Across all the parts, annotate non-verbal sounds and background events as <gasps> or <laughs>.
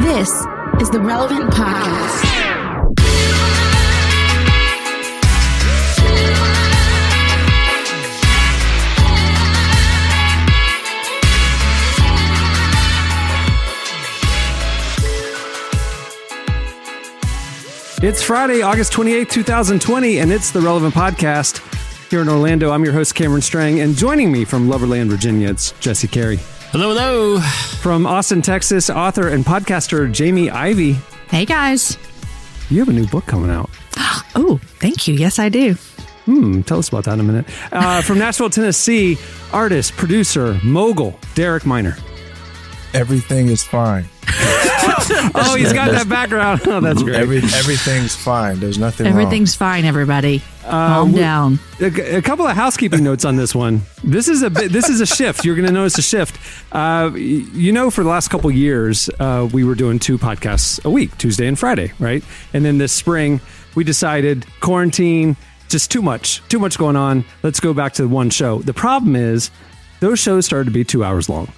This is the Relevant Podcast. It's Friday, August 28th, 2020, and it's the Relevant Podcast. Here in Orlando, I'm your host, Cameron Strang, and joining me from Loverland, Virginia, it's Jesse Carey. Hello, hello. From Austin, Texas, author and podcaster Jamie Ivey. Hey guys. You have a new book coming out. <gasps> Oh, thank you. Yes, I do. Hmm, tell us about that in a minute. Uh, from Nashville, Tennessee, artist, producer, mogul, Derek Minor. Everything is fine. <laughs> <laughs> Oh, he's got that background. <laughs> Oh, that's great. Every, everything's fine. There's nothing Everything's fine, everybody. Calm we- down. A, a couple of housekeeping notes on this one. This is a bit, this is a shift. You're going to notice a shift. Uh, y- you know, for the last couple of years, uh, we were doing two podcasts a week, Tuesday and Friday, right? And then this spring, we decided quarantine, just too much, too much going on. Let's go back to one show. The problem is, those shows started to be two hours long.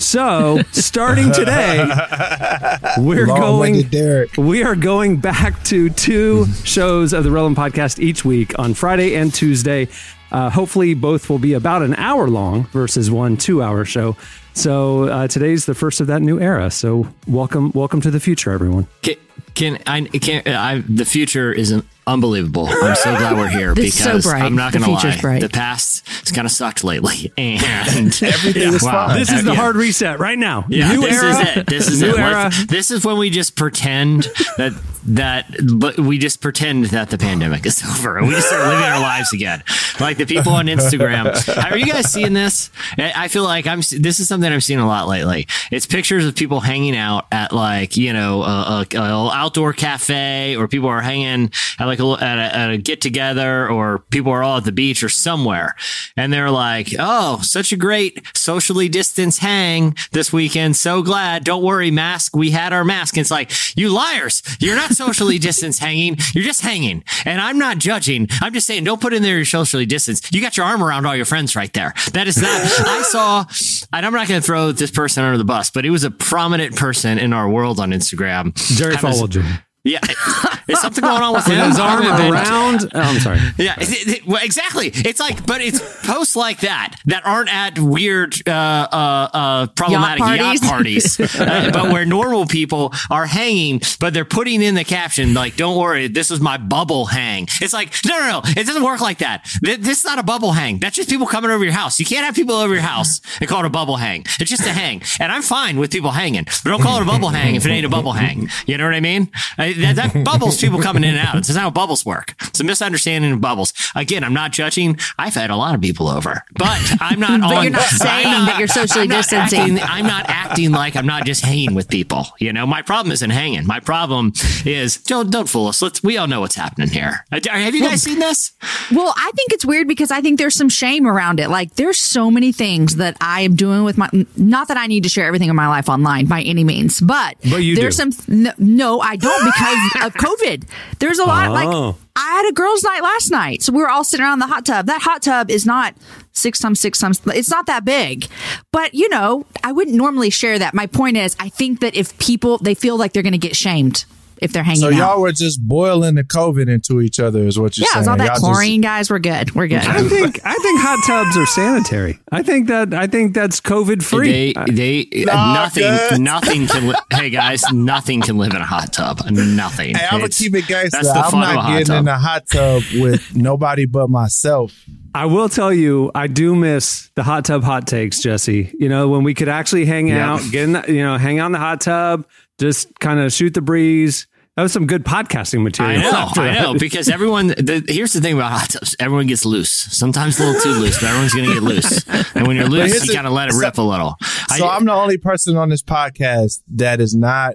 So, starting today, <laughs> we're wrong. going. Derek. We are going back to two shows of the Relevant Podcast each week on Friday and Tuesday. Uh, hopefully, both will be about an hour long versus one two-hour show. So uh, today's the first of that new era. So welcome, welcome to the future, everyone. Can, can I? Can I? The future is unbelievable. I'm so glad we're here <laughs> It's so because bright. I'm not going to future's lie. bright. The past has kind of sucked lately, <laughs> and <laughs> Everything is fine. This is the Yeah. hard reset right now. Yeah, new this era. is it. This is new it. era. This is when we just pretend that that, but we just pretend that the pandemic is over and we just start living our lives again. Like the people on Instagram. Are you guys seeing this? I I feel like I'm. This is something I'm seeing a lot lately. It's pictures of people hanging out at like you know a, a, a outdoor cafe, or people are hanging at like a, at a, at a get together, or people are all at the beach or somewhere, and they're like, "Oh, such a great socially distanced hang this weekend. So glad. Don't worry, mask. We had our mask." And it's like, "You liars! You're not socially <laughs> distanced hanging. You're just hanging." And I'm not judging. I'm just saying, don't put in there your socially distanced. You got your arm around all your friends right there. That is not. <laughs> I saw, and I'm not going to throw this person under the bus, but he was a prominent person in our world on Instagram. Jerry Falwell. Yeah, <laughs> is something going on with With him? his arm around. Oh, I'm sorry. <laughs> yeah, it- it- well, exactly. It's like, but it's posts like that that aren't at weird, uh, uh, uh, problematic yacht parties. parties, <laughs> uh, but where normal people are hanging, but they're putting in the caption like, "Don't worry, this is my bubble hang." It's like, no, no, no, it doesn't work like that. Th- This is not a bubble hang. That's just people coming over your house. You can't have people over your house and call it a bubble hang. It's just a hang, and I'm fine with people hanging, but don't call it a bubble hang if it ain't a bubble hang. You know what I mean? Uh, that, that bubbles people coming in and out. It's just how bubbles work. It's a misunderstanding of bubbles. Again, I'm not judging. I've had a lot of people over, but I'm not. <laughs> But on, you're not saying not- that you're socially I'm not distancing. acting- I'm not acting like I'm not just hanging with people. You know, my problem isn't hanging. My problem is don't don't fool us. Let's. We all know what's happening here. Uh, Have you guys seen this? Well, I think it's weird because I think there's some shame around it. Like, there's so many things that I am doing with my. Not that I need to share everything in my life online by any means, but But you there's do. some. No, no, I don't <gasps> because of COVID. There's a lot. Oh. Like, I had a girls' night last night, so we were all sitting around the hot tub. That hot tub is not six times six times. It's not that big, but you know, I wouldn't normally share that. My point is, I think that if people they feel like they're going to get shamed if they're hanging out. So out. y'all were just boiling the COVID into each other, is what you're yeah, saying. Yeah, all that Y'all just- chlorine, guys. We're good. We're good. I think I think hot tubs are sanitary. I think that I think that's COVID free. They they Nah, nothing good. nothing can. Li- hey guys, nothing can live in a hot tub. Nothing. Hey, I'm gonna keep it gangster. That's the I'm fun of a not hot getting tub. in a hot tub with nobody but myself. I will tell you, I do miss the hot tub hot takes, Jesse. You know, when we could actually hang Yeah. out, get in, the, you know, hang out in the hot tub, just kind of shoot the breeze. That was some good podcasting material. I material. know, <laughs> after I know, because everyone. The, here's the thing about hot tubs: everyone gets loose. Sometimes a little too loose, but everyone's going to get loose. And when you're loose, here's you the- kind of let it rip a little. So I, I'm the only person on this podcast that is not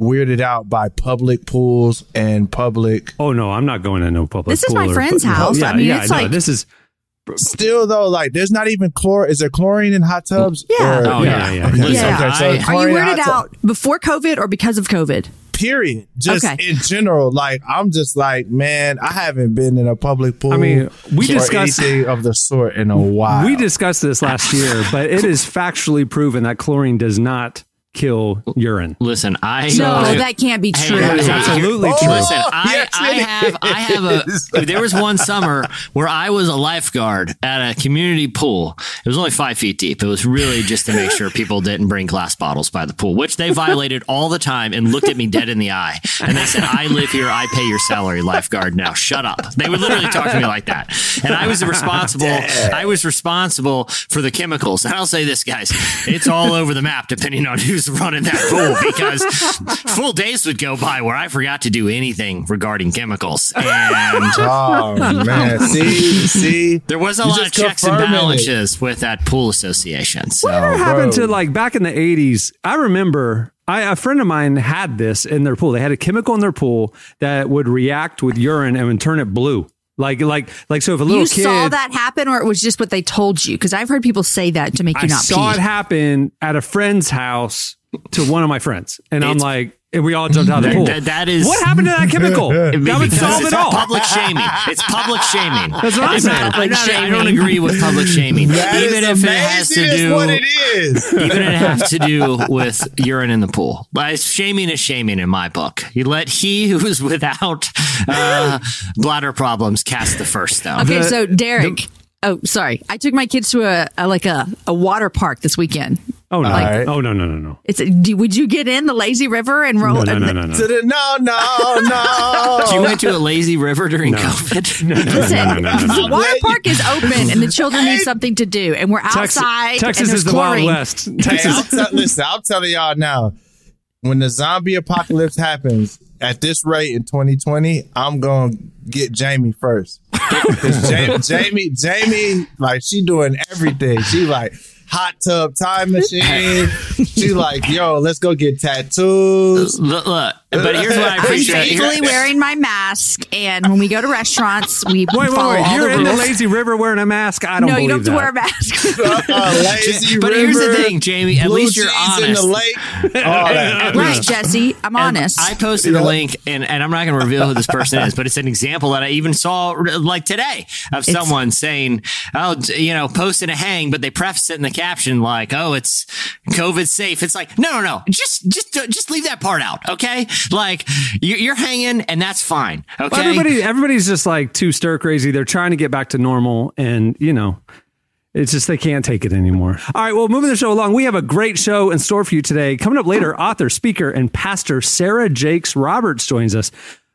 weirded out by public pools and public. Oh no, I'm not going to no public. This is my pool or- friend's house. Yeah, I mean, yeah, it's no, like- this is Still though, like there's not even chlor. Is there chlorine in hot tubs? Yeah. Oh, yeah, yeah. Okay, Listen, Yeah. okay, so I- Are you in weirded hot tub- out before COVID or because of COVID? Period. Just Okay. in general, like I'm just like, man, I haven't been in a public pool. I mean, we or discussed- anything of the sort in a while. We discussed this last year, but it is factually proven that chlorine does not kill urine. Listen, I No, I- that can't be true. It's hey, absolutely here- true. Listen, Oh, I, yes, I it have, I <laughs> have a. There was one summer where I was a lifeguard at a community pool. It was only five feet deep. It was really just to make sure people didn't bring glass bottles by the pool, which they violated all the time and looked at me dead in the eye. And they said, "I live here. I pay your salary, lifeguard. Now shut up." They would literally talk to me like that, and I was responsible. I was responsible for the chemicals. And I'll say this, guys, it's all over the map depending on who's running that pool <laughs> because full days would go by where I forgot to do anything regarding chemicals. And <laughs> Oh man, <laughs> see, see, there was a You lot of checks and confirming it. balances with that pool association. So Whatever happened bro. to like back in the 80s? I remember I, a friend of mine had this in their pool. They had a chemical in their pool that would react with urine and would turn it blue. Like, like, like, so if a little you kid saw that happen, or it was just what they told you? Because I've heard people say that to make you I not saw pee. it happen at a friend's house to one of my friends, and I'm like, and we all jumped out of the pool. that- that is- what happened to that chemical? <laughs> that would solve it's it all. public shaming. It's public shaming. <laughs> That's what I'm It's saying. Public I'm I don't agree with public shaming. that is even if it has to That's do what it is. <laughs> even if it has to do with urine in the pool. Like, shaming is shaming in my book. You let he who is without uh, bladder problems cast the first stone. Okay, The- so Derek. oh, sorry. I took my kids to a, a like a, a water park this weekend. Oh no! Like- oh no! No! No! No! It's a, do, would you get in the lazy river and roll? No! No! No! No! no. To the no, no, no. You went to a lazy river during COVID. Listen, no, no, no, no, the water Let you- park is open and the children need something to do, and we're Texas, outside. Texas and is there's the chlorine. Wild West. Hey, Texas. I'll tell, listen, I'm telling y'all now. When the zombie apocalypse happens, at this rate in 2020, I'm gonna get Jamie first. 'Cause Ja- Jamie, Jamie, like she doing everything. She like hot tub time machine. <laughs> she like, yo, let's go get tattoos. Look, look, but here's what I <laughs> appreciate. I'm appreciate. Faithfully wearing my mask, and when we go to restaurants, we Wait, wait, follow wait! all You're the in the lazy river wearing a mask. I don't know. no, believe you don't have to wear a mask. <laughs> Uh, lazy but here's the thing, Jamie. At blue least you're cheese in honest. the lake. All right, Jesse. I'm And honest. I posted a link, and, and I'm not going to reveal who this person is, but it's an example that I even saw like today of someone saying, "Oh, you know, posting a hang," but they preface it in the caption like, "Oh, it's COVID safe." It's like, no, no, no, just just just leave that part out, okay? Like you- you're hanging, and that's fine, okay? Well, everybody, everybody's just like too stir crazy. They're trying to get back to normal, and you know, it's just they can't take it anymore. All right, well, moving the show along, we have a great show in store for you today. Coming up later, author, speaker, and pastor Sarah Jakes Roberts joins us.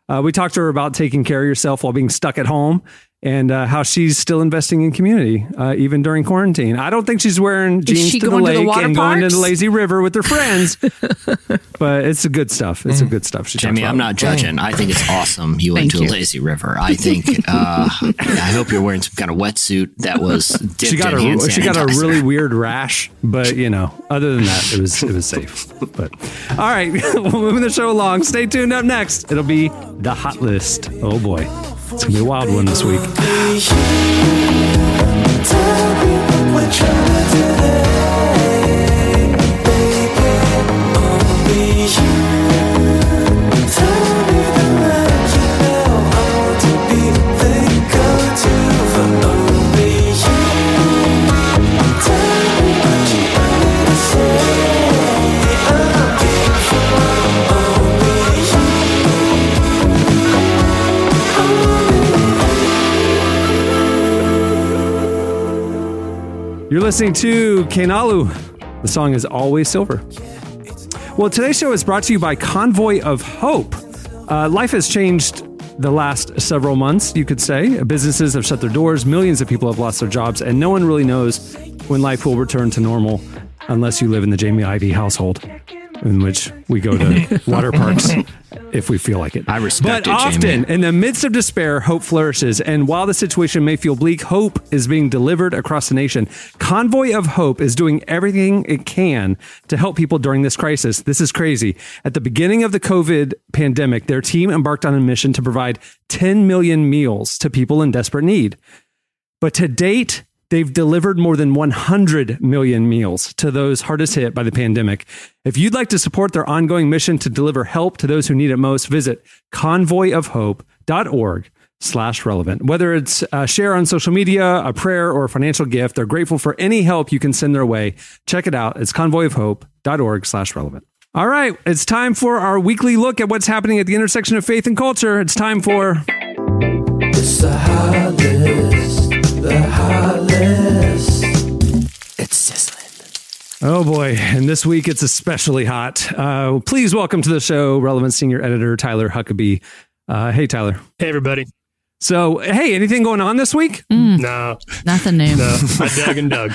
Uh, we talked to her about taking care of yourself while being stuck at home. And uh, how she's still investing in community uh, even during quarantine. I don't think she's wearing jeans she to the going to the lake water and going to the lazy river with her friends, <laughs> but it's the good stuff. It's the good stuff. She talks Jamie, about. I'm not judging. I think it's awesome. You went Thank to you. a lazy river. I think. <laughs> Uh, I hope you're wearing some kind of wetsuit that was dipped she got in hand a she got a really weird rash, but you know, other than that, it was it was safe. But all right, <laughs> we're moving the show along. Stay tuned. Up next, it'll be the hot list. Oh boy, it's gonna be a wild one this week. You're listening to Kenalu. The song is Always Silver. Well, today's show is brought to you by Convoy of Hope. Uh, life has changed the last several months, you could say. Businesses have shut their doors, millions of people have lost their jobs, and no one really knows when life will return to normal unless you live in the Jamie Ivey household, in which we go to <laughs> water parks if we feel like it. I respect but it, often, Jamie. in the midst of despair, hope flourishes. And while the situation may feel bleak, hope is being delivered across the nation. Convoy of Hope is doing everything it can to help people during this crisis. This is crazy. At the beginning of the COVID pandemic, their team embarked on a mission to provide 10 million meals to people in desperate need. But to date, they've delivered more than 100 million meals to those hardest hit by the pandemic. If you'd like to support their ongoing mission to deliver help to those who need it most, visit convoyofhope.org slash relevant. Whether it's a share on social media, a prayer, or a financial gift, they're grateful for any help you can send their way. Check it out. It's convoyofhope.org slash relevant. All right, it's time for our weekly look at what's happening at the intersection of faith and culture. It's time for It's the hot list. The hot list. It's sizzling. Oh boy, and this week it's especially hot. Uh, please welcome to the show, relevant senior editor Tyler Huckabee. Uh, hey, Tyler. Hey, everybody. So, hey, anything going on this week? No, Nothing new. no. I <laughs> dug and dug.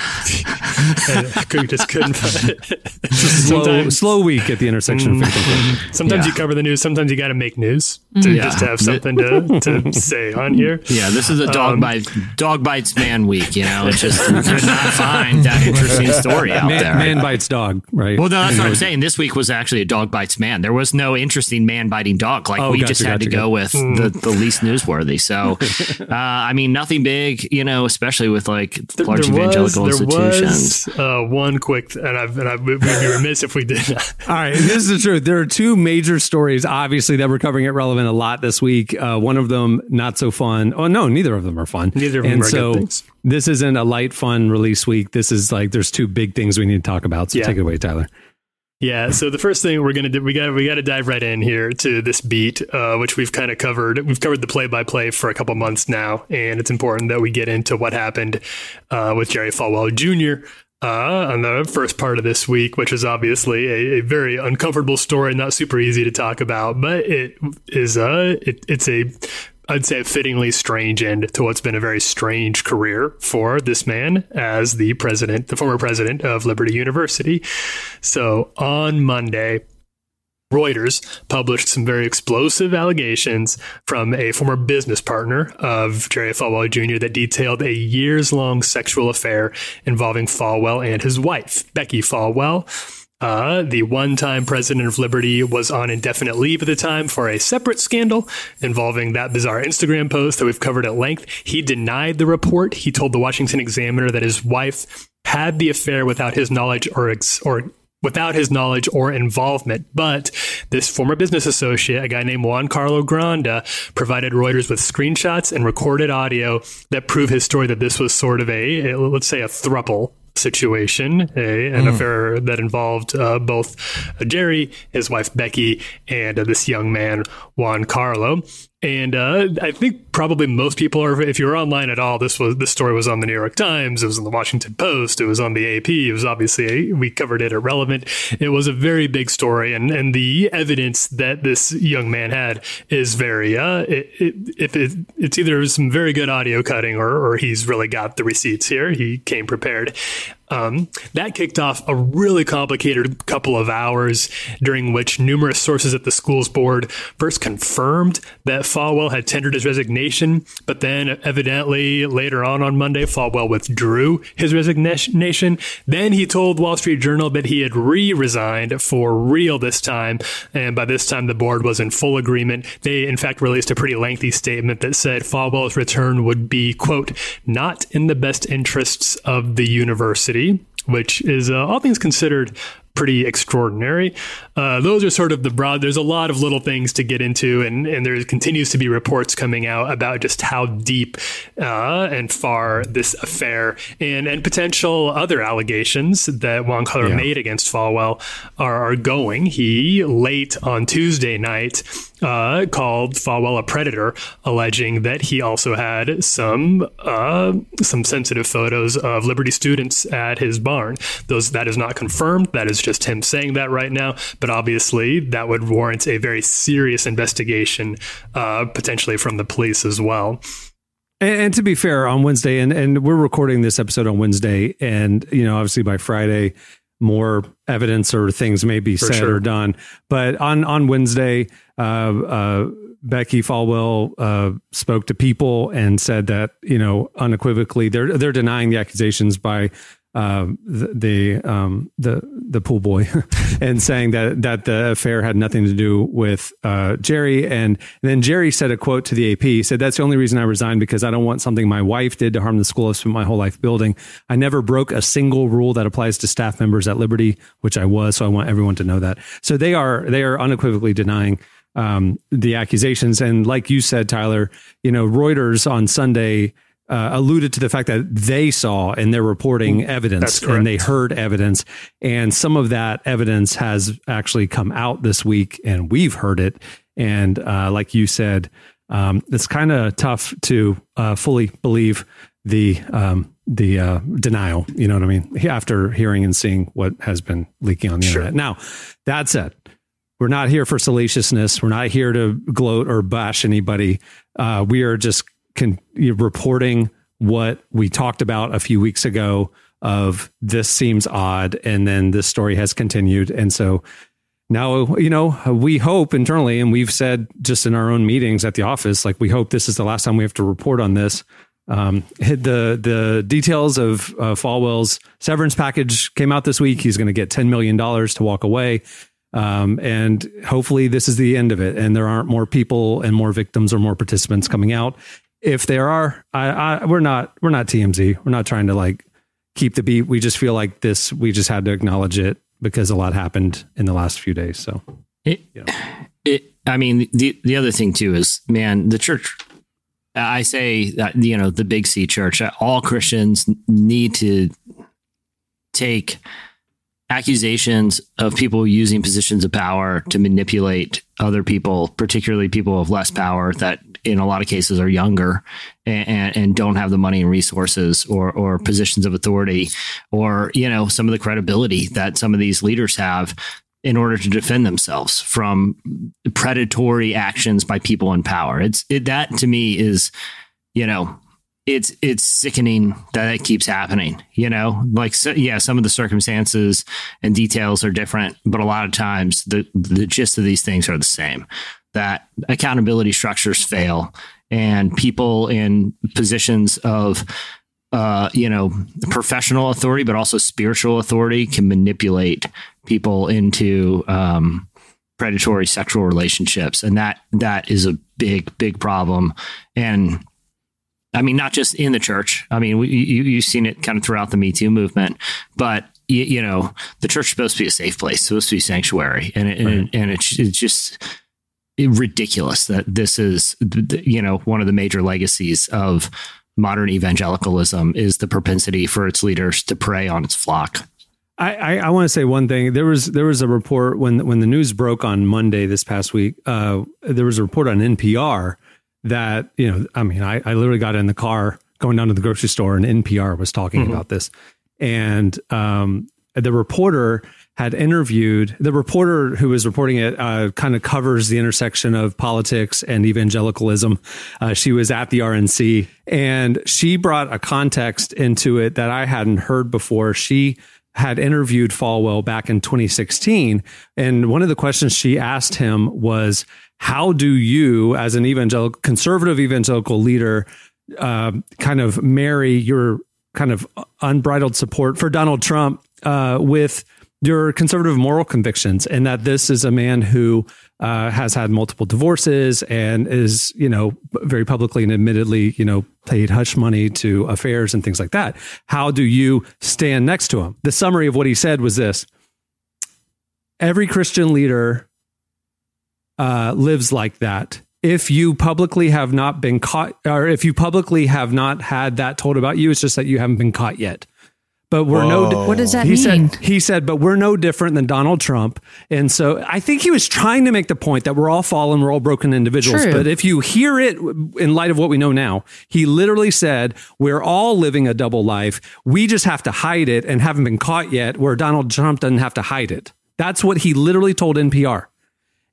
and I just couldn't find it. Slow, Sometimes, slow week at the intersection of faith and culture. sometimes Yeah. you cover the news. Sometimes you got to make news to Yeah. just have something to, to <laughs> say on here. Yeah, this is a dog Um, bite dog bites man week. You know, it's just we could not find that interesting <laughs> story out there. Man, man bites dog, right? well, no, that's what I'm saying. This week was actually a dog bites man. There was no interesting man biting dog. Like Oh, we gotcha, just had gotcha, to go with Mm. the, the least newsworthy. So, uh, I mean, nothing big. You know, especially with like There, large there was, evangelical there institutions. was uh, one quick, and, I've, and I would be remiss if we did not. <laughs> All right, this is the truth. There are two major stories, obviously, that we're covering at Relevant a lot this week. Uh, one of them not so fun. Oh no, neither of them are fun. Neither of them and are good so things. This isn't a light, fun release week. This is like there's two big things we need to talk about. So Yeah. take it away, Tyler. Yeah. So the first thing we're gonna do, we got we got to dive right in here to this beat, uh, which we've kind of covered. We've covered the play by play for a couple months now, and it's important that we get into what happened uh, with Jerry Falwell Jr. Uh, on the first part of this week, which is obviously a, a very uncomfortable story, not super easy to talk about, but it is a it, it's a I'd say a fittingly strange end to what's been a very strange career for this man as the president, the former president of Liberty University. So on Monday, Reuters published some very explosive allegations from a former business partner of Jerry Falwell Jr. that detailed a years long sexual affair involving Falwell and his wife, Becky Falwell. Uh, the one time president of Liberty was on indefinite leave at the time for a separate scandal involving that bizarre Instagram post that we've covered at length. He denied the report. He told the Washington Examiner that his wife had the affair without his knowledge or ex- or without his knowledge or involvement. But this former business associate, a guy named Giancarlo Granda, provided Reuters with screenshots and recorded audio that prove his story that this was sort of a, let's say, a thruple situation, a, an affair that involved uh, both Jerry, his wife Becky, and uh, this young man Giancarlo. And uh, I think probably most people are, if you're online at all, this was this story was on the New York Times, it was on the Washington Post, it was on the AP, it was obviously we covered it at Relevant. It was a very big story, and and the evidence that this young man had is very uh, it, it, if it, it's either some very good audio cutting or or he's really got the receipts here. He came prepared. Um, that kicked off a really complicated couple of hours during which numerous sources at the school's board first confirmed that Falwell had tendered his resignation, but then evidently later on on Monday, Falwell withdrew his resignation. Then he told Wall Street Journal that he had re resigned for real this time, and by this time the board was in full agreement. They, in fact, released a pretty lengthy statement that said Falwell's return would be, quote, not in the best interests of the university which is uh, all things considered pretty extraordinary. Uh, those are sort of the broad. There's a lot of little things to get into, and and there continues to be reports coming out about just how deep uh, and far this affair and and potential other allegations that Giancarlo made against Falwell are, are going. He late on Tuesday night uh, called Falwell a predator, alleging that he also had some uh, some sensitive photos of Liberty students at his barn. Those that is not confirmed. That is just him saying that right now. But obviously, that would warrant a very serious investigation, uh, potentially from the police as well. And, and to be fair, on Wednesday, and, and we're recording this episode on Wednesday, and you know, obviously by Friday, more evidence or things may be For said sure. or done. But on on Wednesday, uh, uh, Becky Falwell uh, spoke to people and said that you know unequivocally they're they're denying the accusations by uh, the the, um, the the pool boy <laughs> and saying that that the affair had nothing to do with uh, Jerry. And then Jerry said a quote to the AP. He said, "That's the only reason I resigned because I don't want something my wife did to harm the school I've spent my whole life building. I never broke a single rule that applies to staff members at Liberty, which I was. So I want everyone to know that. So they are they are unequivocally denying." um, the accusations. And like you said, Tyler, you know, Reuters on Sunday uh, alluded to the fact that they saw and they're reporting evidence and they heard evidence. And some of that evidence has actually come out this week and we've heard it. And uh, like you said, um, it's kind of tough to uh, fully believe the um, the uh, denial. You know what I mean? After hearing and seeing what has been leaking on the Sure. internet. Now, that said, we're not here for salaciousness. We're not here to gloat or bash anybody. Uh, we are just con- reporting what we talked about a few weeks ago. Of this seems odd, and then this story has continued, and so now you know we hope internally, and we've said just in our own meetings at the office, like we hope this is the last time we have to report on this. Um, the the details of uh, Falwell's severance package came out this week. He's going to get ten million dollars to walk away. Um, and hopefully this is the end of it, and there aren't more people and more victims or more participants coming out. If there are, I, I, we're not we're not TMZ. We're not trying to like keep the beat. We just feel like this. We just had to acknowledge it because a lot happened in the last few days. So It, you know. it, I mean, the the other thing too is, man, the church. I say that you know the Big C Church. All Christians need to take accusations of people using positions of power to manipulate other people, particularly people of less power that in a lot of cases are younger and, and, don't have the money and resources or, or positions of authority or, you know, some of the credibility that some of these leaders have in order to defend themselves from predatory actions by people in power. It's it, that to me is, you know, it's it's sickening that it keeps happening. You know, like so, yeah, some of the circumstances and details are different, but a lot of times the the gist of these things are the same. That accountability structures fail, and people in positions of uh, you know, professional authority, but also spiritual authority can manipulate people into um, predatory sexual relationships, and that that is a big, big problem. And I mean, not just in the church. I mean, we, you, you've seen it kind of throughout the Me Too movement, but you, you know, the church is supposed to be a safe place, supposed to be sanctuary, and it, and, and it's, it's just ridiculous that this is, you know, one of the major legacies of modern evangelicalism is the propensity for its leaders to prey on its flock. I, I, I want to say one thing. There was there was a report when when the news broke on Monday this past week. Uh, there was a report on NPR that you know. I mean, I, I literally got in the car going down to the grocery store, and NPR was talking about this, and um, the reporter had interviewed the reporter who was reporting it. Uh, kind of covers the intersection of politics and evangelicalism. Uh, she was at the RNC, and she brought a context into it that I hadn't heard before. She had interviewed Falwell back in 2016. And one of the questions she asked him was, How do you, as an evangelical, conservative evangelical leader, uh, kind of marry your kind of unbridled support for Donald Trump uh, with your conservative moral convictions? And that this is a man who uh, has had multiple divorces and is, you know, very publicly and admittedly, you know, paid hush money to affairs and things like that. How do you stand next to him? The summary of what he said was this every Christian leader uh, lives like that. If you publicly have not been caught, or if you publicly have not had that told about you, it's just that you haven't been caught yet. But we're no. Whoa. What does that he mean? said. He said, but we're no different than Donald Trump, and so I think he was trying to make the point that we're all fallen, we're all broken individuals. True. But if you hear it in light of what we know now, he literally said, "We're all living a double life. We just have to hide it and haven't been caught yet." Where Donald Trump doesn't have to hide it. That's what he literally told NPR.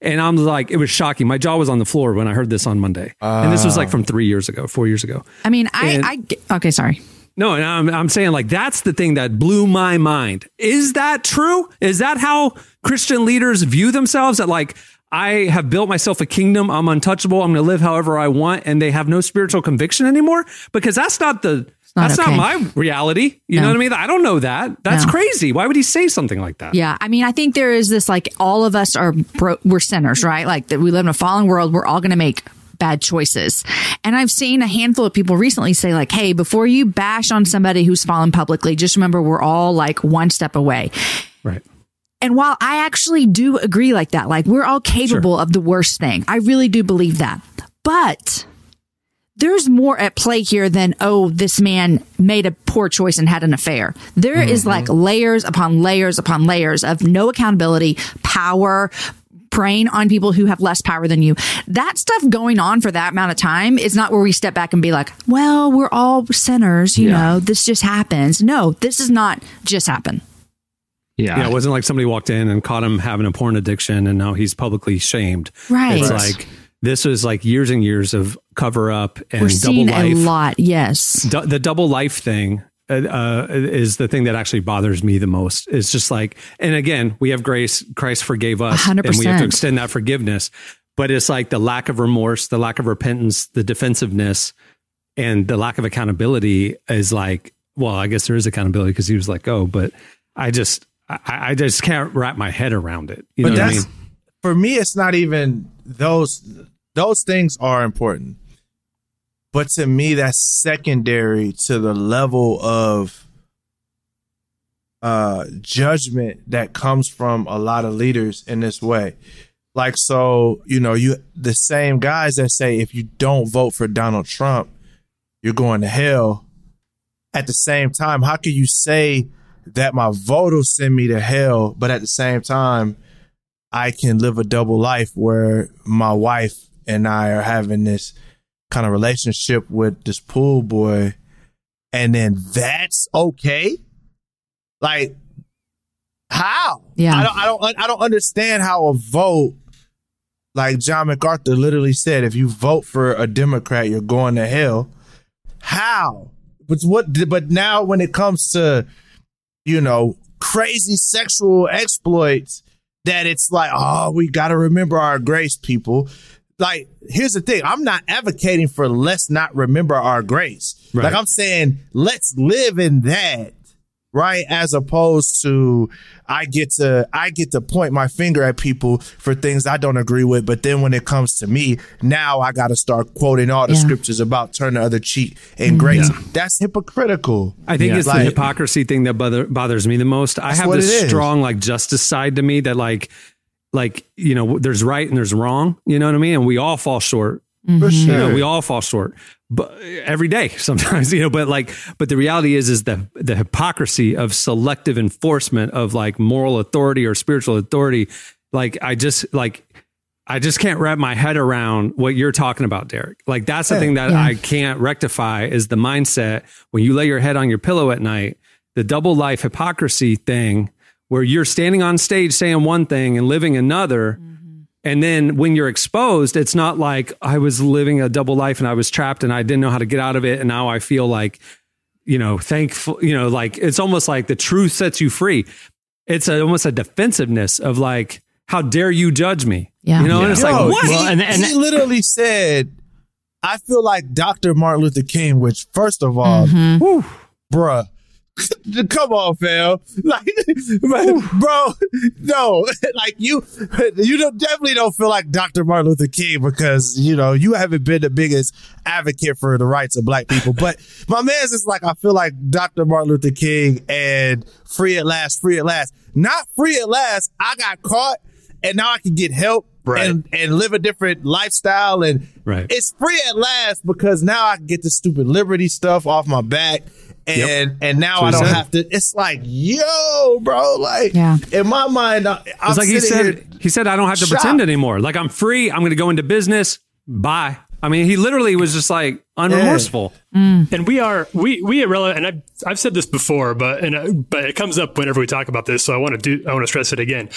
And I'm like, it was shocking. My jaw was on the floor when I heard this on Monday. and this was like ah. from three years ago, four years ago. I mean, I, And- I okay, sorry. No, and I'm, I'm saying like that's the thing that blew my mind. Is that true? Is that how Christian leaders view themselves? That like I have built myself a kingdom. I'm untouchable. I'm going to live however I want, and they have no spiritual conviction anymore because that's not the not that's okay. not my reality. You No. know what I mean? I don't know that. That's No. crazy. Why would he say something like that? Yeah, I mean, I think there is this like all of us are bro- we're sinners, right? Like that we live in a fallen world. We're all going to make bad choices. And I've seen a handful of people recently say like, "Hey, before you bash on somebody who's fallen publicly, just remember we're all like one step away." Right. And while I actually do agree like that, like we're all capable of the worst thing, I really do believe that. But there's more at play here than, oh, this man made a poor choice and had an affair. There is mm-hmm. like layers upon layers upon layers of no accountability, power, preying on people who have less power than you. That stuff going on for that amount of time is not where we step back and be like, well, we're all sinners, you know, this just happens. No, this is not just happen. Yeah. Yeah, it wasn't like somebody walked in and caught him having a porn addiction and now he's publicly shamed. Right. It's like this was like years and years of cover up and We're double life. a lot. Yes. Du- the double life thing uh, uh, is the thing that actually bothers me the most. It's just like, and again, we have grace. Christ forgave us, 100%. and we have to extend that forgiveness. But it's like the lack of remorse, the lack of repentance, the defensiveness, and the lack of accountability is like, well, I guess there is accountability because he was let go, but I just, I, I just can't wrap my head around it. You But know what I that's mean? for me. It's not even those. Those things are important, but to me, that's secondary to the level of uh judgment that comes from a lot of leaders in this way. Like so, you know, you the same guys that say if you don't vote for Donald Trump, you're going to hell. At the same time, how can you say that my vote will send me to hell, but at the same time, I can live a double life where my wife and I are having this kind of relationship with this pool boy, and then that's okay? Like, how? Yeah. I don't, I don't, I don't understand how a vote, like John MacArthur literally said, if you vote for a Democrat, you're going to hell. How? But what? But now, when it comes to, you know, crazy sexual exploits, that it's like, oh, we got to remember our grace, people. Like, here's the thing: I'm not advocating for let's not remember our grace. Right. Like, I'm saying let's live in that right as opposed to i get to i get to point my finger at people for things i don't agree with but then when it comes to me now i got to start quoting all the Yeah. scriptures about turn the other cheek and grace that's hypocritical I think Yeah. it's Like- the hypocrisy thing that bother, bothers me the most. I have this it is. strong like justice side to me that like like you know there's right and there's wrong. You know what I mean? And we all fall short. for mm-hmm. You know, we all fall short, but every day <laughs> sometimes. You know, but like, but the reality is, is the the hypocrisy of selective enforcement of like moral authority or spiritual authority. Like, I just like. I just can't wrap my head around what you're talking about, Derek. Like that's the thing that Yeah. I can't rectify is the mindset when you lay your head on your pillow at night, the double life hypocrisy thing where you're standing on stage saying one thing and living another. Mm-hmm. And then when you're exposed, it's not like I was living a double life and I was trapped and I didn't know how to get out of it. And now I feel like, you know, thankful, you know, like it's almost like the truth sets you free. It's a, almost a defensiveness of like, how dare you judge me? Yeah. You know, and it's Yo, like, what? He, Well, and- and- he literally said, I feel like Dr. Martin Luther King, which, first of all, mm-hmm. whew, bruh, <laughs> come on, fam. Like, <laughs> bro, <laughs> no, like you, you don't, definitely don't feel like Dr. Martin Luther King because, you know, you haven't been the biggest advocate for the rights of black people. But my man's is like, I feel like Dr. Martin Luther King and free at last, free at last. Not free at last. I got caught and now I can get help Right. and, and live a different lifestyle. And Right. it's free at last because now I can get the stupid liberty stuff off my back. And and now I don't have to. It's like, yo, bro. Like, Yeah. in my mind, I, I'm It's like he said, he said, I don't have to shocked. pretend anymore. Like I'm free. I'm going to go into business. Bye. I mean, he literally was just like unremorseful. And we are we we irrelevant. And I've I've said this before, but and uh, but it comes up whenever we talk about this. So I want to do I want to stress it again.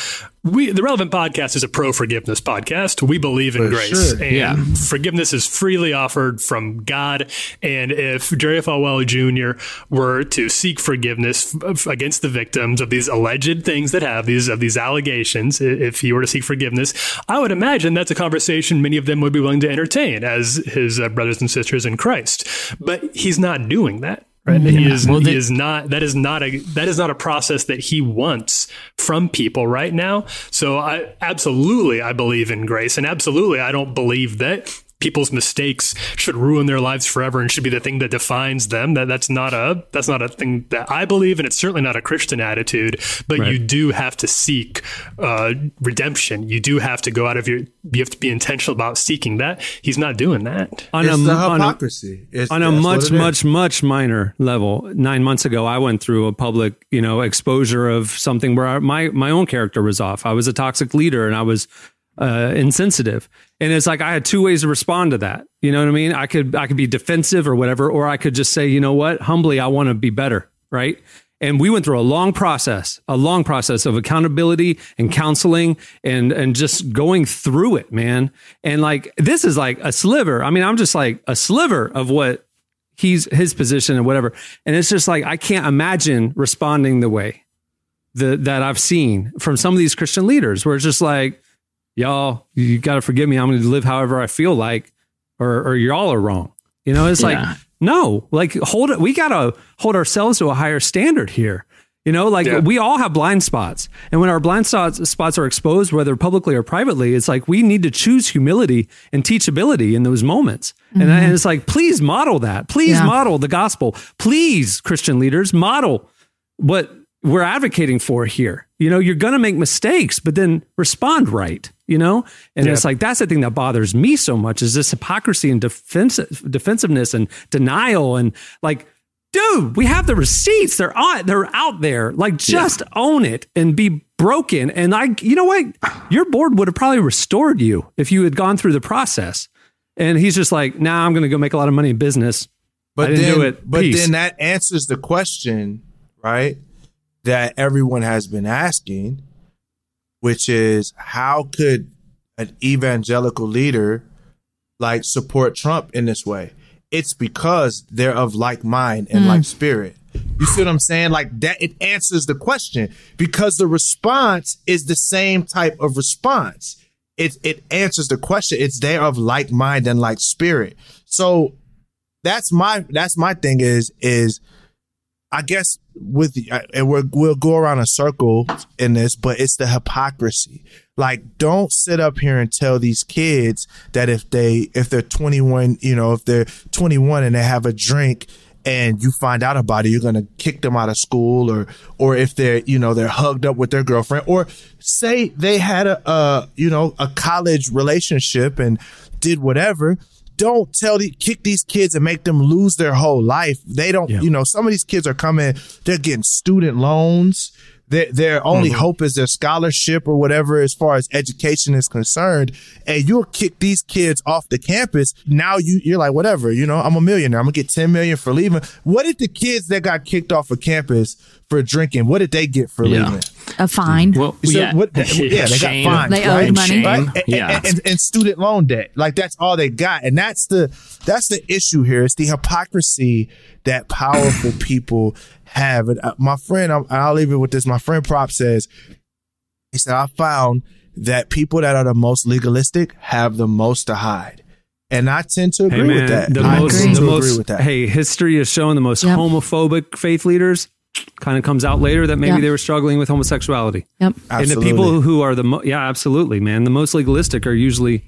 We the relevant podcast is a pro forgiveness podcast. We believe in grace, sure. and Yeah. forgiveness is freely offered from God. And if Jerry Falwell Jr. were to seek forgiveness f- against the victims of these alleged things that have these of these allegations, if he were to seek forgiveness, I would imagine that's a conversation many of them would be willing to entertain as his uh, brothers and sisters in Christ. But he's not doing that. Right. He is Well, he is not that is not a that is not a process that he wants from people right now. So I absolutely I believe in grace and absolutely I don't believe that people's mistakes should ruin their lives forever and should be the thing that defines them. That that's not a that's not a thing that I believe, and it's certainly not a Christian attitude. But Right. you do have to seek uh, redemption. You do have to go out of your. You have to be intentional about seeking that. He's not doing that. on It's a, the on a- hypocrisy. It's- on a that's what much it is. much much minor level nine months ago i went through a public you know exposure of something where I, my my own character was off i was a toxic leader and i was uh, insensitive. And it's like i had two ways to respond to that. You know what i mean? I could i could be defensive or whatever or i could just say you know what? Humbly i want to be better right? And we went through a long process a long process of accountability and counseling and and just going through it man. And like this is like a sliver. I mean i'm just like a sliver of what he's his position and whatever. And it's just like i can't imagine responding the way the, that i've seen from some of these christian leaders where it's just like y'all you got to forgive me. I'm going to live however i feel like or or y'all are wrong. You know it's Yeah. like no like hold it we got to hold ourselves to a higher standard here. You know like Yeah. we all have blind spots. And when our blind spots spots are exposed whether publicly or privately it's like we need to choose humility and teachability in those moments. And, and mm-hmm. it's like please model that. Please Yeah. model the gospel. Please christian leaders model what we're advocating for here. You know, you're going to make mistakes, but then respond right, you know? And it's like, that's the thing that bothers me so much is this hypocrisy and defensive, defensiveness and denial. And like, dude, we have the receipts. They're on, they're out there. Like, just own it and be broken. And I, you know what? Your board would have probably restored you if you had gone through the process. And he's just like, nah, I'm going to go make a lot of money in business. But then, do it. but Peace. then that answers the question, right? That everyone has been asking, which is how could an evangelical leader like support Trump in this way? It's because they're of like mind and hmm. like spirit. You see what I'm saying? Like that, it answers the question because the response is the same type of response. It it answers the question. It's they are of like mind and like spirit. So that's my that's my thing is is I guess with uh, and we're, we'll go around a circle in this, but it's the hypocrisy. Like, don't sit up here and tell these kids that if they if they're 21, you know, if they're 21 and they have a drink and you find out about it, you're gonna kick them out of school, or or if they're you know they're hugged up with their girlfriend, or say they had a uh you know a college relationship and did whatever don't tell the kick these kids and make them lose their whole life. They don't, you know, some of these kids are coming, they're getting student loans. Their, their only mm-hmm. hope is their scholarship or whatever as far as education is concerned. And you'll kick these kids off the campus. Now you, you're like, whatever, you know, I'm a millionaire. I'm gonna get 10 million for leaving. What did the kids that got kicked off of campus for drinking, what did they get for Yeah. leaving? A fine. Well, So yeah, what- <laughs> yeah, they got Shame. fined, They owed right? money. Right? And, Yeah. and, and, and student loan debt. Like that's all they got. And that's the that's the issue here. It's the hypocrisy that powerful people have. And uh, my friend, I'll, I'll leave it with this. My friend Prop says, he said, I found that people that are the most legalistic have the most to hide. And I tend to agree Hey man, with that. the I most, tend the to most, agree with that. Hey, history is showing the most Yep. homophobic faith leaders kind of comes out later that maybe Yeah. they were struggling with homosexuality. Yep. And the people who are the mo- yeah, absolutely, man. The most legalistic are usually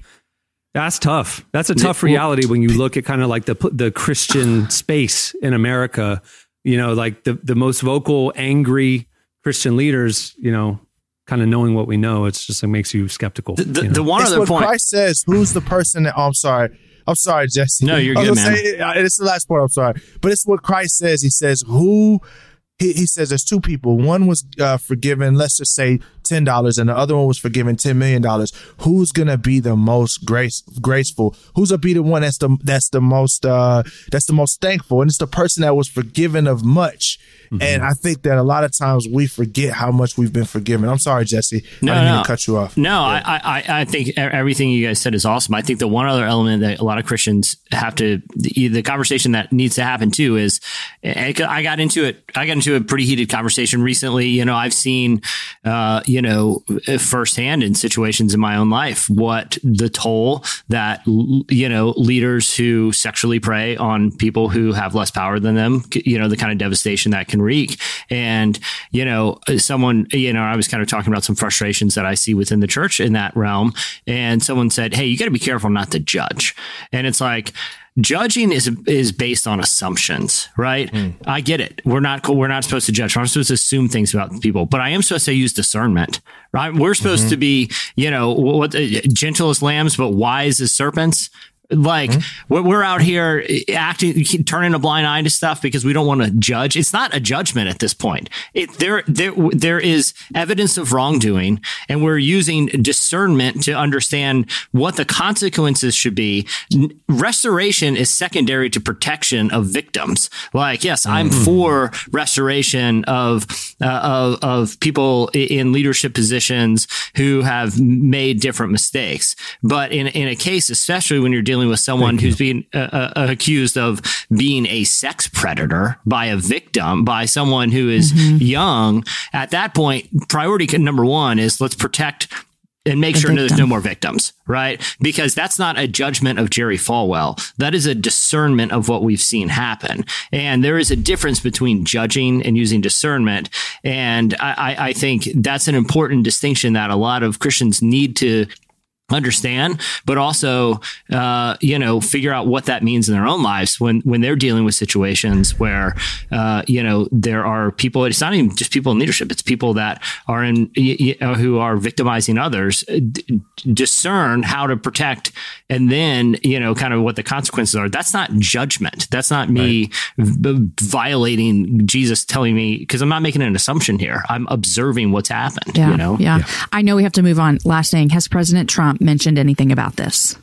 that's tough. That's a tough reality when you look at kind of like the the Christian space in America. You know, like the the most vocal, angry Christian leaders. You know, kind of knowing what we know, it's just it makes you skeptical. The, the, you know? the one it's other what point. Christ says. Who's the person that? Oh, I'm sorry. I'm sorry, Jesse. No, you're I good, man. Say, uh, it's the last part. I'm sorry, but it's what Christ says. He says, "Who?" He, he says there's two people. One was uh, forgiven, let's just say ten dollars, and the other one was forgiven ten million dollars. Who's gonna be the most grace graceful? Who's gonna be the one that's the that's the most uh, that's the most thankful? And it's the person that was forgiven of much. Mm-hmm. And I think that a lot of times we forget how much we've been forgiven. I'm sorry, Jesse. No, I didn't mean no. to cut you off. No, I, I, I think everything you guys said is awesome. I think the one other element that a lot of Christians have to, the, the conversation that needs to happen too is, I I got into it. I got into a pretty heated conversation recently. You know, I've seen, uh, you you know, eh, firsthand in situations in my own life, what the toll that, you know, leaders who sexually prey on people who have less power than them, you know, the kind of devastation that can wreak. And, you know, eh, someone, you know, I was kind of talking about some frustrations that I see within the church in that realm. And someone said, Hey, you got to be careful not to judge. And it's like, judging is is based on assumptions, right? Mm. I get it. We're not we're not supposed to judge. We're not supposed to assume things about people, but I am supposed to use discernment, right? We're supposed mm-hmm. to be, you know, what gentle as lambs, but wise as serpents. Like mm-hmm. we're out here acting, turning a blind eye to stuff because we don't want to judge. It's not a judgment at this point. It, there, there, there is evidence of wrongdoing, and we're using discernment to understand what the consequences should be. Restoration is secondary to protection of victims. Like, yes, I'm mm-hmm. for restoration of, uh, of of people in leadership positions who have made different mistakes, but in in a case, especially when you're dealing dealing with someone Thank who's being uh, uh, accused of being a sex predator by a victim, by someone who is mm-hmm. young, at that point, priority number one is let's protect and make the sure victim. there's no more victims, right? Because that's not a judgment of Jerry Falwell. That is a discernment of what we've seen happen. And there is a difference between judging and using discernment. And I, I think that's an important distinction that a lot of Christians need to understand, but also, uh, you know, figure out what that means in their own lives when, when they're dealing with situations where, uh, you know, there are people, it's not even just people in leadership, it's people that are in, you know, who are victimizing others, D- discern how to protect and then, you know, kind of what the consequences are. That's not judgment. That's not me right. v- violating Jesus telling me, because I'm not making an assumption here. I'm observing what's happened, yeah, you know? Yeah. yeah. I know we have to move on. Last thing, has President Trump mentioned anything about this.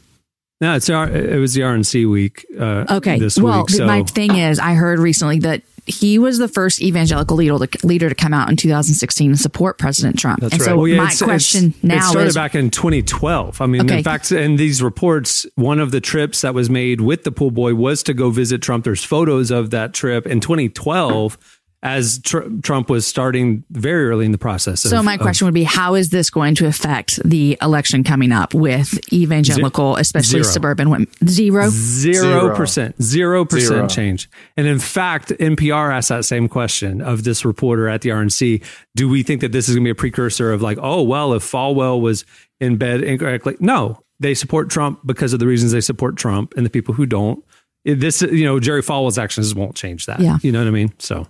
No, it's our, it was the RNC week. Uh, okay. This well, week, so. my thing is, I heard recently that he was the first evangelical leader to, leader to come out in 2016 and support President Trump. That's and right. so well, yeah, my it's, question it's, now it started is, back in 2012. I mean, Okay. in fact, in these reports, one of the trips that was made with the pool boy was to go visit Trump. There's photos of that trip in 2012 as tr- Trump was starting very early in the process. so my question would be, how is this going to affect the election coming up with evangelical, especially Zero. suburban women? Zero. Zero percent, zero Zero. percent change. And in fact, NPR asked that same question of this reporter at the RNC. Do we think that this is going to be a precursor of like, oh well, if Falwell was in bed incorrectly? No, they support Trump because of the reasons they support Trump, and the people who don't. This, you know, Jerry Falwell's actions won't change that. Yeah. you know what I mean. So,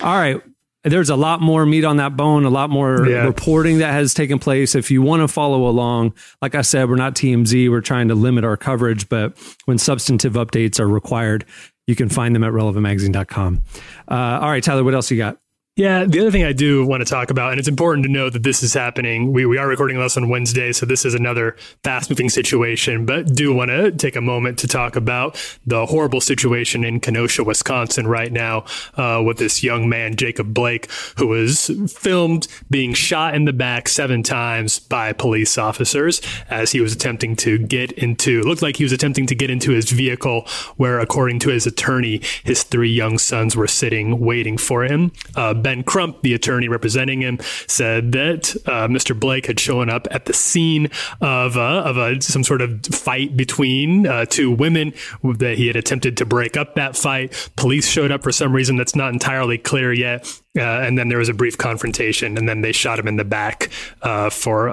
all right. There's a lot more meat on that bone, a lot more Yeah. reporting that has taken place. If you want to follow along, like I said, we're not TMZ. We're trying to limit our coverage, but when substantive updates are required, you can find them at relevantmagazine.com. Uh, all right, Tyler, what else you got? Yeah, the other thing I do want to talk about, and it's important to know that this is happening. We, we are recording this on Wednesday, so this is another fast moving situation, but do want to take a moment to talk about the horrible situation in Kenosha, Wisconsin right now uh, with this young man, Jacob Blake, who was filmed being shot in the back seven times by police officers as he was attempting to get into, looked like he was attempting to get into his vehicle where, according to his attorney, his three young sons were sitting waiting for him. Uh, ben Crump, the attorney representing him, said that uh, Mr. Blake had shown up at the scene of uh, of a, some sort of fight between uh, two women. That he had attempted to break up that fight. Police showed up for some reason that's not entirely clear yet. Uh, and then there was a brief confrontation, and then they shot him in the back uh, for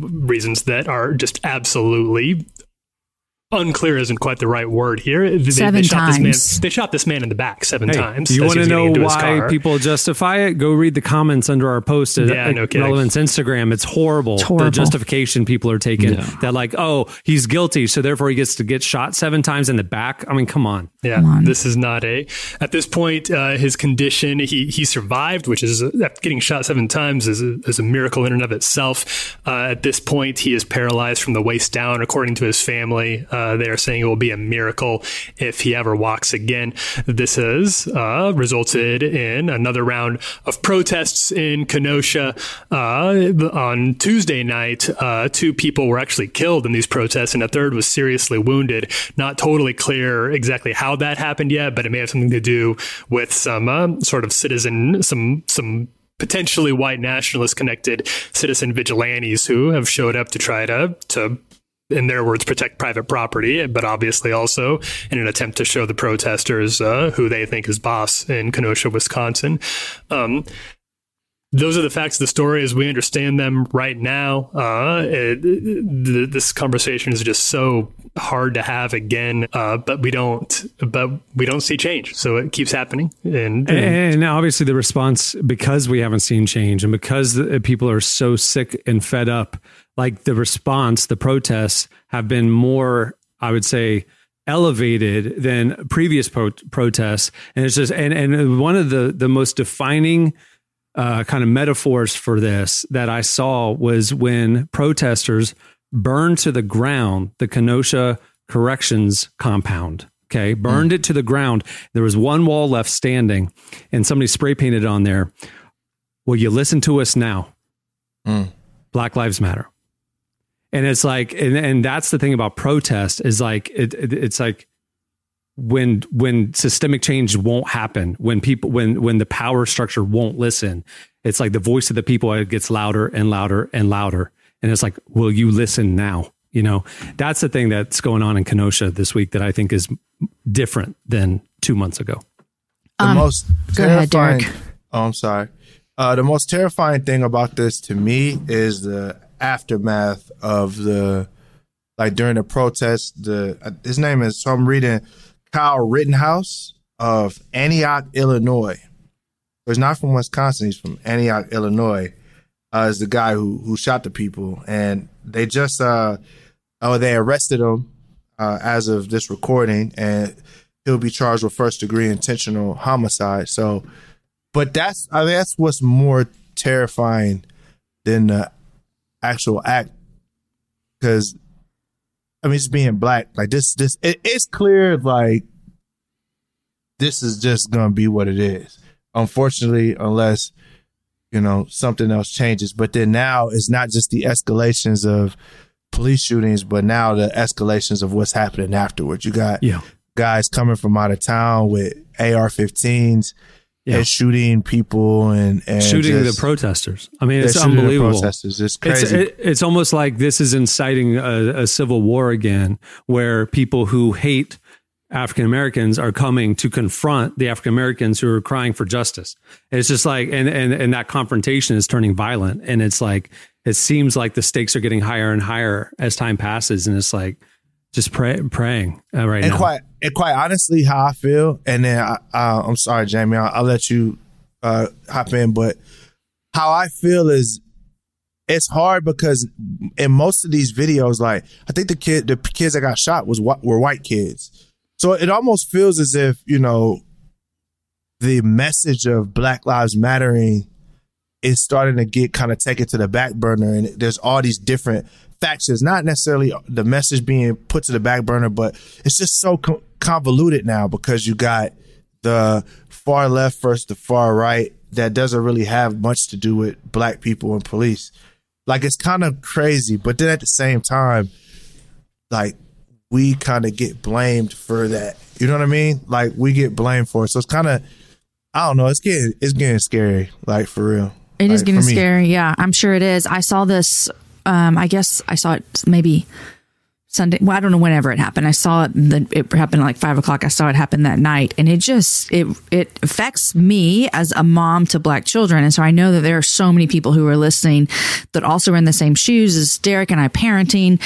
reasons that are just absolutely unclear. Isn't quite the right word here. They, Seven they shot times. this man. They shot this man in the back seven Hey, times. you want to know why people justify it? Go read the comments under our post at, Yeah, at no. Relevant's Instagram. It's horrible. It's horrible. The justification people are taking that like, oh, he's guilty, so therefore he gets to get shot seven times in the back. I mean, come on. Yeah, this is not a. At this point, uh, his condition, he he survived, which is uh, getting shot seven times is a, is a miracle in and of itself. Uh, at this point, he is paralyzed from the waist down, according to his family. Uh, they are saying it will be a miracle if he ever walks again. This has uh, resulted in another round of protests in Kenosha uh, on Tuesday night. Uh, two people were actually killed in these protests, and a third was seriously wounded. Not totally clear exactly how that happened yet, but it may have something to do with some uh, sort of citizen, some some potentially white nationalist connected citizen vigilantes who have showed up to try to to in their words, protect private property, but obviously also in an attempt to show the protesters uh, who they think is boss in Kenosha, Wisconsin. Um, those are the facts of the story as we understand them right now. Uh, it, this conversation is just so hard to have again, uh, but we don't, but we don't see change. So it keeps happening. And, and, and obviously the response, because we haven't seen change and because the, people are so sick and fed up, like the response, the protests have been more, I would say, elevated than previous pro- protests. And it's just, and, and one of the, the most defining uh, kind of metaphors for this that I saw was when protesters burned to the ground the Kenosha Corrections compound. Okay, burned mm. it to the ground. There was one wall left standing, and somebody spray painted on there. Will you listen to us now? Mm. Black Lives Matter. And it's like, and, and that's the thing about protest is like, it, it, it's like when when systemic change won't happen when people when when the power structure won't listen it's like the voice of the people gets louder and louder and louder. And it's like will you listen now? You know that's the thing that's going on in kenosha this week that i think is different than two months ago. The um, most terrifying ahead, oh i'm sorry. Uh, the most terrifying thing about this to me is the aftermath of the like during the protest the uh, his name is so i'm reading Kyle Rittenhouse of Antioch, Illinois. He's not from Wisconsin. He's from Antioch, Illinois. Uh, is the guy who who shot the people, and they just uh oh they arrested him uh, as of this recording, and he'll be charged with first degree intentional homicide. So, but that's I mean, that's what's more terrifying than the actual act, because I mean, just being black, like this, this, it, it's clear, like, this is just gonna be what it is. Unfortunately, unless, you know, something else changes. But then now it's not just the escalations of police shootings, but now the escalations of what's happening afterwards. You got yeah. guys coming from out of town with AR 15s yeah. and shooting people and, and shooting just, the protesters. I mean, it's unbelievable. protesters. It's crazy. It's, it, it's, almost like this is inciting a, a civil war again, where people who hate African Americans are coming to confront the African Americans who are crying for justice. it's just like, and, and, and that confrontation is turning violent. And it's like, it seems like the stakes are getting higher and higher as time passes. And it's like, just pray, praying uh, right and now. Quite, and quite honestly, how I feel, and then I, uh, I'm sorry, Jamie, I'll, I'll let you uh, hop in, but how I feel is it's hard because in most of these videos, like I think the kid, the kids that got shot was were white kids, so it almost feels as if you know the message of Black Lives Mattering is starting to get kind of taken to the back burner, and there's all these different factions, not necessarily the message being put to the back burner, but it's just so co- convoluted now because you got the far left versus the far right that doesn't really have much to do with black people and police. Like it's kind of crazy, but then at the same time, like we kind of get blamed for that. You know what I mean? Like we get blamed for it. So it's kind of I don't know, it's getting it's getting scary, like for real. It like, is getting scary. Yeah, I'm sure it is. I saw this um, I guess I saw it maybe Sunday. Well, I don't know whenever it happened. I saw it. It happened like five o'clock. I saw it happen that night, and it just it it affects me as a mom to black children, and so I know that there are so many people who are listening that also are in the same shoes as Derek and I parenting,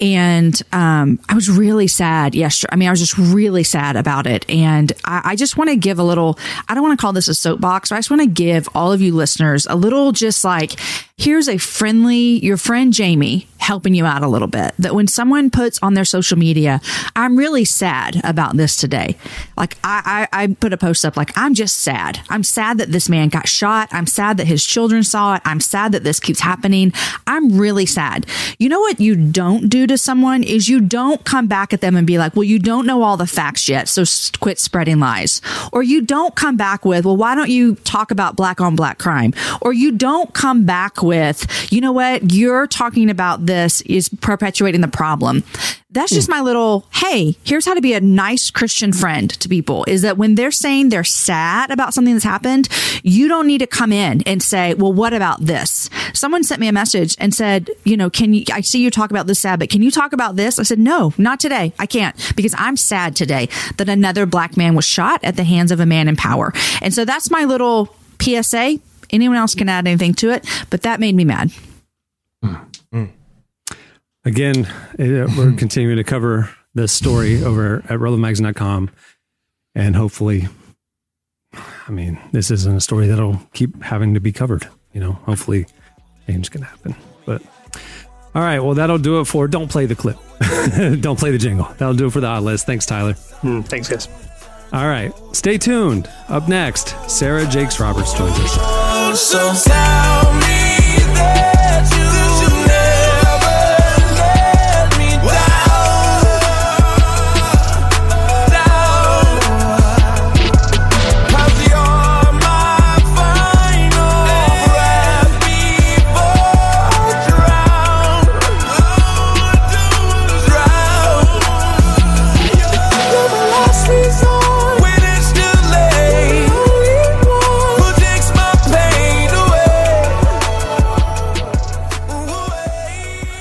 and um, I was really sad yesterday. I mean, I was just really sad about it, and I, I just want to give a little. I don't want to call this a soapbox, but I just want to give all of you listeners a little, just like here's a friendly your friend Jamie helping you out a little bit. That when someone puts on their social media, I'm really sad about this today. Like I, I, I put a post up like I'm just sad. I'm sad that this man got shot. I'm sad that his children saw it. I'm sad that this keeps happening. I'm really sad. You know what you don't do to someone is you don't come back at them and be like, well, you don't know all the facts yet, so quit spreading lies. Or you don't come back with, well, why don't you talk about black on black crime? Or you don't come back with, you know what, you're talking about this is perpetuating the problem. That's just hmm. my little, hey, here's how to be a nice Christian friend to people is that when they're saying they're sad about something that's happened, you don't need to come in and say, well, what about this? Someone sent me a message and said, you know, can you, I see you talk about this sad, but can you talk about this? I said, no, not today. I can't because I'm sad today that another black man was shot at the hands of a man in power. And so that's my little PSA. Anyone else can add anything to it, but that made me mad. Again, uh, we're <laughs> continuing to cover this story over at relevantmagazine.com. And hopefully, I mean, this isn't a story that'll keep having to be covered. You know, hopefully change can happen. But all right, well, that'll do it for Don't Play the Clip. <laughs> Don't play the jingle. That'll do it for the hot list. Thanks, Tyler. Mm, thanks, guys. All right, stay tuned. Up next, Sarah Jakes Roberts joins us. So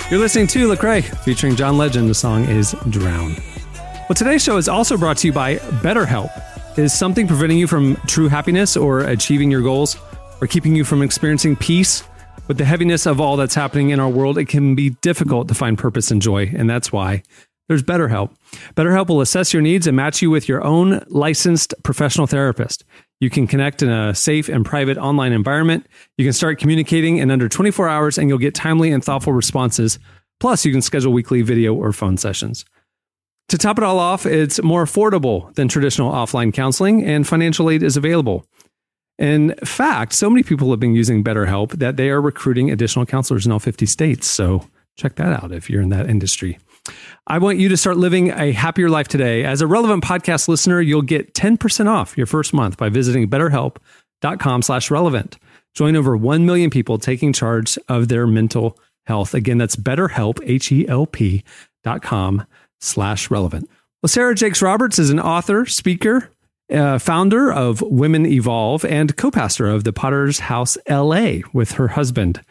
You're listening to Lecrae featuring John Legend. The song is Drown. Well, today's show is also brought to you by BetterHelp. Is something preventing you from true happiness or achieving your goals or keeping you from experiencing peace? With the heaviness of all that's happening in our world, it can be difficult to find purpose and joy, and that's why there's BetterHelp. BetterHelp will assess your needs and match you with your own licensed professional therapist. You can connect in a safe and private online environment. You can start communicating in under 24 hours and you'll get timely and thoughtful responses. Plus, you can schedule weekly video or phone sessions. To top it all off, it's more affordable than traditional offline counseling and financial aid is available. In fact, so many people have been using BetterHelp that they are recruiting additional counselors in all 50 states. So check that out if you're in that industry. I want you to start living a happier life today. As a relevant podcast listener, you'll get 10% off your first month by visiting betterhelp.com slash relevant. Join over 1 million people taking charge of their mental health. Again, that's betterhelp, H-E-L-P dot com slash relevant. Well, Sarah Jakes Roberts is an author, speaker, uh, founder of Women Evolve, and co-pastor of the Potter's House LA with her husband.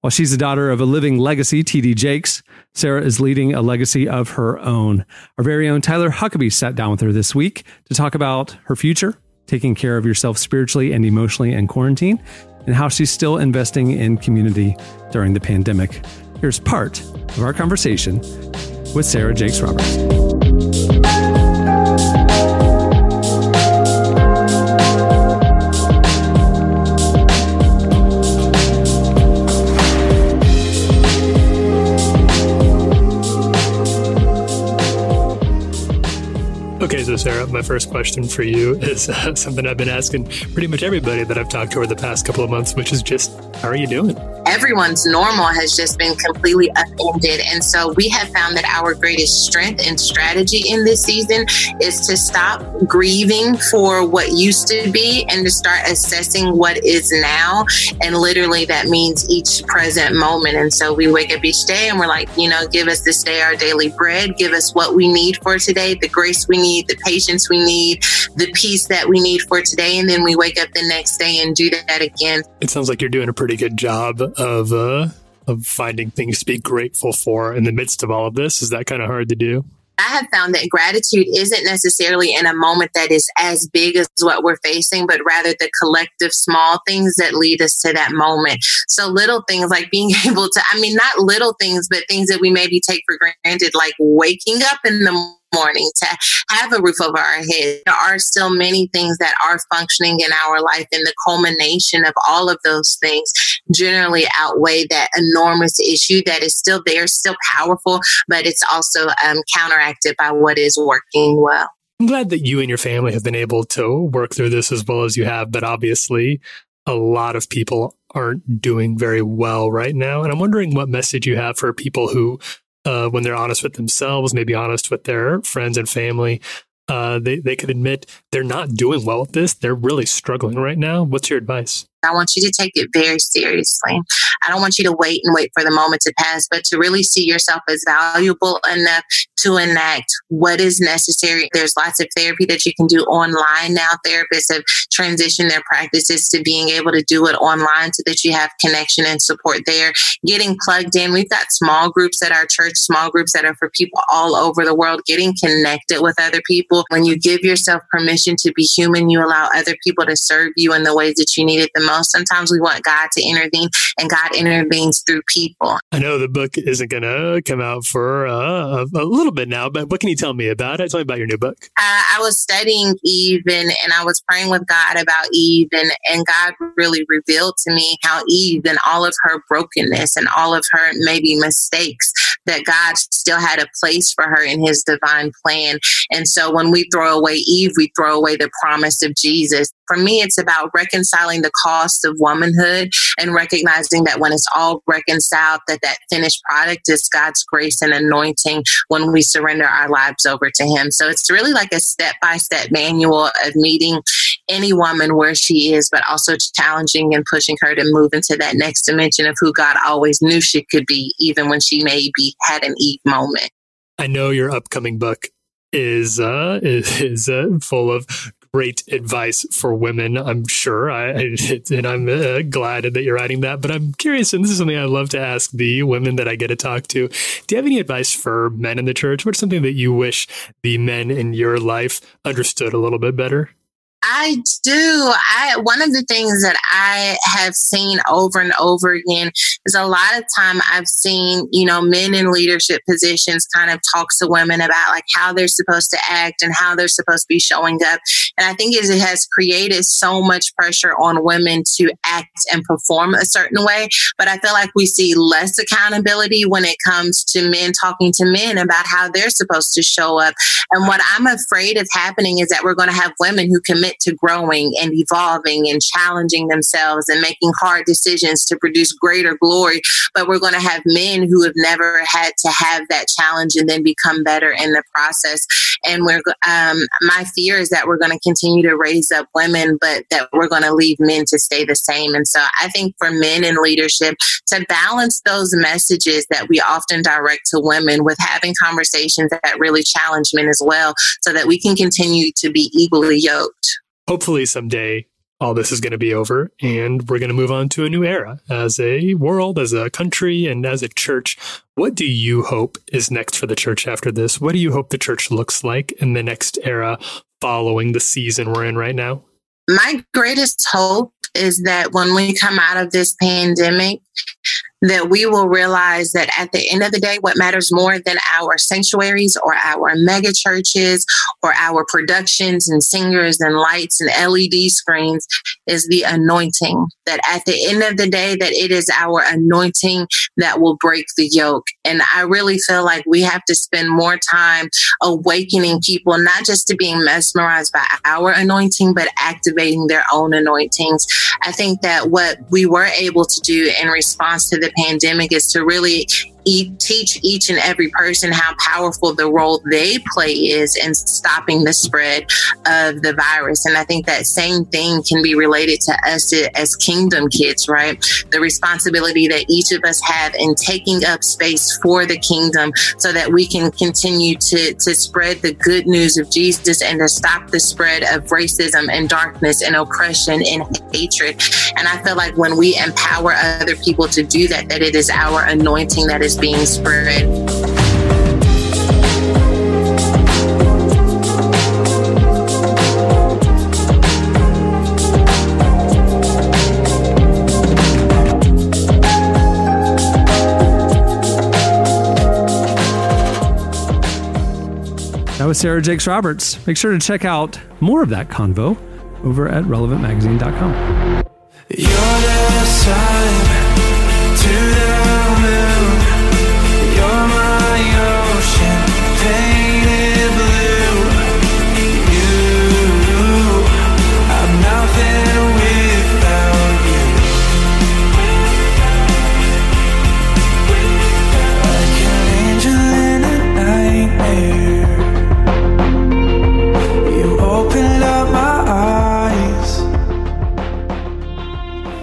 While she's the daughter of a living legacy, TD Jakes, Sarah is leading a legacy of her own. Our very own Tyler Huckabee sat down with her this week to talk about her future, taking care of yourself spiritually and emotionally in quarantine, and how she's still investing in community during the pandemic. Here's part of our conversation with Sarah Jakes Roberts. Okay, so Sarah, my first question for you is uh, <laughs> something I've been asking pretty much everybody that I've talked to over the past couple of months, which is just, how are you doing? everyone's normal has just been completely upended. And so we have found that our greatest strength and strategy in this season is to stop grieving for what used to be and to start assessing what is now. And literally, that means each present moment. And so we wake up each day and we're like, you know, give us this day our daily bread, give us what we need for today, the grace we need, the patience we need, the peace that we need for today. And then we wake up the next day and do that again. It sounds like you're doing a pretty good job of uh, of finding things to be grateful for in the midst of all of this. Is that kind of hard to do? I have found that gratitude isn't necessarily in a moment that is as big as what we're facing, but rather the collective small things that lead us to that moment. So little things like being <laughs> able to, I mean, not little things, but things that we maybe take for granted, like waking up in the morning to have a roof over our head. There are still many things that are functioning in our life, and the culmination of all of those things generally outweigh that enormous issue that is still there, still powerful, but it's also um, counteracted by what is working well. I'm glad that you and your family have been able to work through this as well as you have, but obviously, a lot of people aren't doing very well right now. And I'm wondering what message you have for people who uh, when they're honest with themselves, maybe honest with their friends and family, uh, they, they could admit they're not doing well with this. They're really struggling right now. What's your advice? I want you to take it very seriously. I don't want you to wait and wait for the moment to pass, but to really see yourself as valuable enough to enact what is necessary. There's lots of therapy that you can do online now. Therapists have transitioned their practices to being able to do it online so that you have connection and support there. Getting plugged in. We've got small groups at our church, small groups that are for people all over the world, getting connected with other people. When you give yourself permission to be human, you allow other people to serve you in the ways that you need it the most. Sometimes we want God to intervene, and God intervenes through people. I know the book isn't going to come out for uh, a, a little bit now, but what can you tell me about it? Tell me about your new book. Uh, I was studying Eve and, and I was praying with God about Eve, and, and God really revealed to me how Eve and all of her brokenness and all of her maybe mistakes that God still had a place for her in his divine plan. And so when we throw away Eve, we throw away the promise of Jesus. For me, it's about reconciling the cost of womanhood and recognizing that when it's all reconciled, that that finished product is God's grace and anointing when we surrender our lives over to him. So it's really like a step by step manual of meeting any woman where she is, but also challenging and pushing her to move into that next dimension of who God always knew she could be, even when she maybe had an Eve moment. I know your upcoming book is uh, <laughs> is, uh, full of great advice for women. I'm sure, I, I and I'm uh, glad that you're writing that. But I'm curious, and this is something I love to ask the women that I get to talk to. Do you have any advice for men in the church? What's something that you wish the men in your life understood a little bit better? I do. I one of the things that I have seen over and over again is a lot of time I've seen, you know, men in leadership positions kind of talk to women about like how they're supposed to act and how they're supposed to be showing up. And I think it has created so much pressure on women to act and perform a certain way. But I feel like we see less accountability when it comes to men talking to men about how they're supposed to show up. And what I'm afraid of happening is that we're going to have women who commit to growing and evolving and challenging themselves and making hard decisions to produce greater glory. But we're going to have men who have never had to have that challenge and then become better in the process. And we're, um, my fear is that we're going to continue to raise up women, but that we're going to leave men to stay the same. And so I think for men in leadership to balance those messages that we often direct to women with having conversations that really challenge men as well so that we can continue to be equally yoked hopefully someday all this is going to be over and we're going to move on to a new era as a world, as a country, and as a church. What do you hope is next for the church after this? What do you hope the church looks like in the next era following the season we're in right now? My greatest hope is that when we come out of this pandemic, that we will realize that at the end of the day, what matters more than our sanctuaries or our mega churches or our productions and singers and lights and LED screens is the anointing. That at the end of the day, that it is our anointing that will break the yoke. And I really feel like we have to spend more time awakening people, not just to being mesmerized by our anointing, but activating their own anointings. I think that what we were able to do in response to the pandemic is to really teach each and every person how powerful the role they play is in stopping the spread of the virus. And I think that same thing can be related to us as kingdom kids, right? The responsibility that each of us have in taking up space for the kingdom so that we can continue to, to spread the good news of Jesus and to stop the spread of racism and darkness and oppression and hatred. And I feel like when we empower other people to do that, that it is our anointing that is being spread. That was Sarah Jakes Roberts. Make sure to check out more of that convo over at relevantmagazine.com.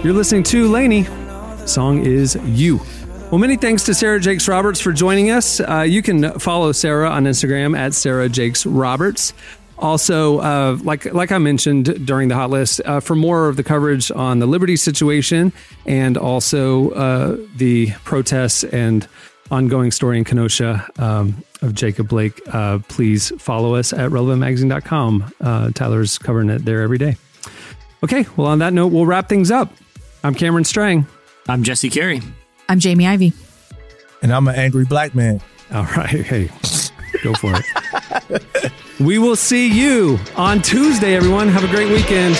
You're listening to Laney. Song is You. Well, many thanks to Sarah Jakes Roberts for joining us. Uh, you can follow Sarah on Instagram at Sarah Jakes Roberts. Also, uh, like like I mentioned during the hot list, uh, for more of the coverage on the Liberty situation and also uh, the protests and ongoing story in Kenosha um, of Jacob Blake, uh, please follow us at relevantmagazine.com. Uh, Tyler's covering it there every day. Okay, well, on that note, we'll wrap things up. I'm Cameron Strang. I'm Jesse Carey. I'm Jamie Ivey. And I'm an angry black man. All right, hey, go for it. <laughs> we will see you on Tuesday, everyone. Have a great weekend.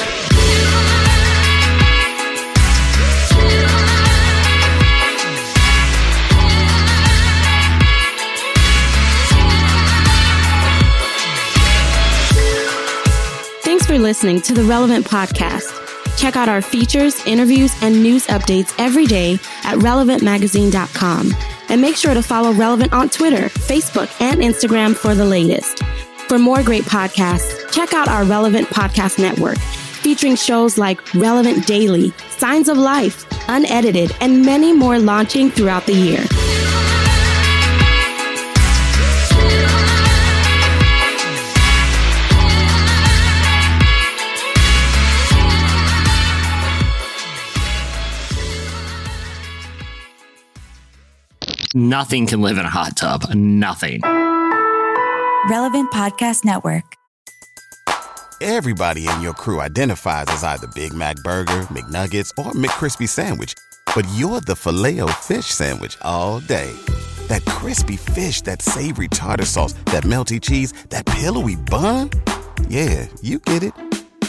Thanks for listening to the Relevant Podcast. Check out our features, interviews, and news updates every day at relevantmagazine.com. And make sure to follow Relevant on Twitter, Facebook, and Instagram for the latest. For more great podcasts, check out our Relevant Podcast Network, featuring shows like Relevant Daily, Signs of Life, Unedited, and many more launching throughout the year. Nothing can live in a hot tub. Nothing. Relevant Podcast Network. Everybody in your crew identifies as either Big Mac Burger, McNuggets, or McCrispy Sandwich. But you're the filet fish Sandwich all day. That crispy fish, that savory tartar sauce, that melty cheese, that pillowy bun. Yeah, you get it.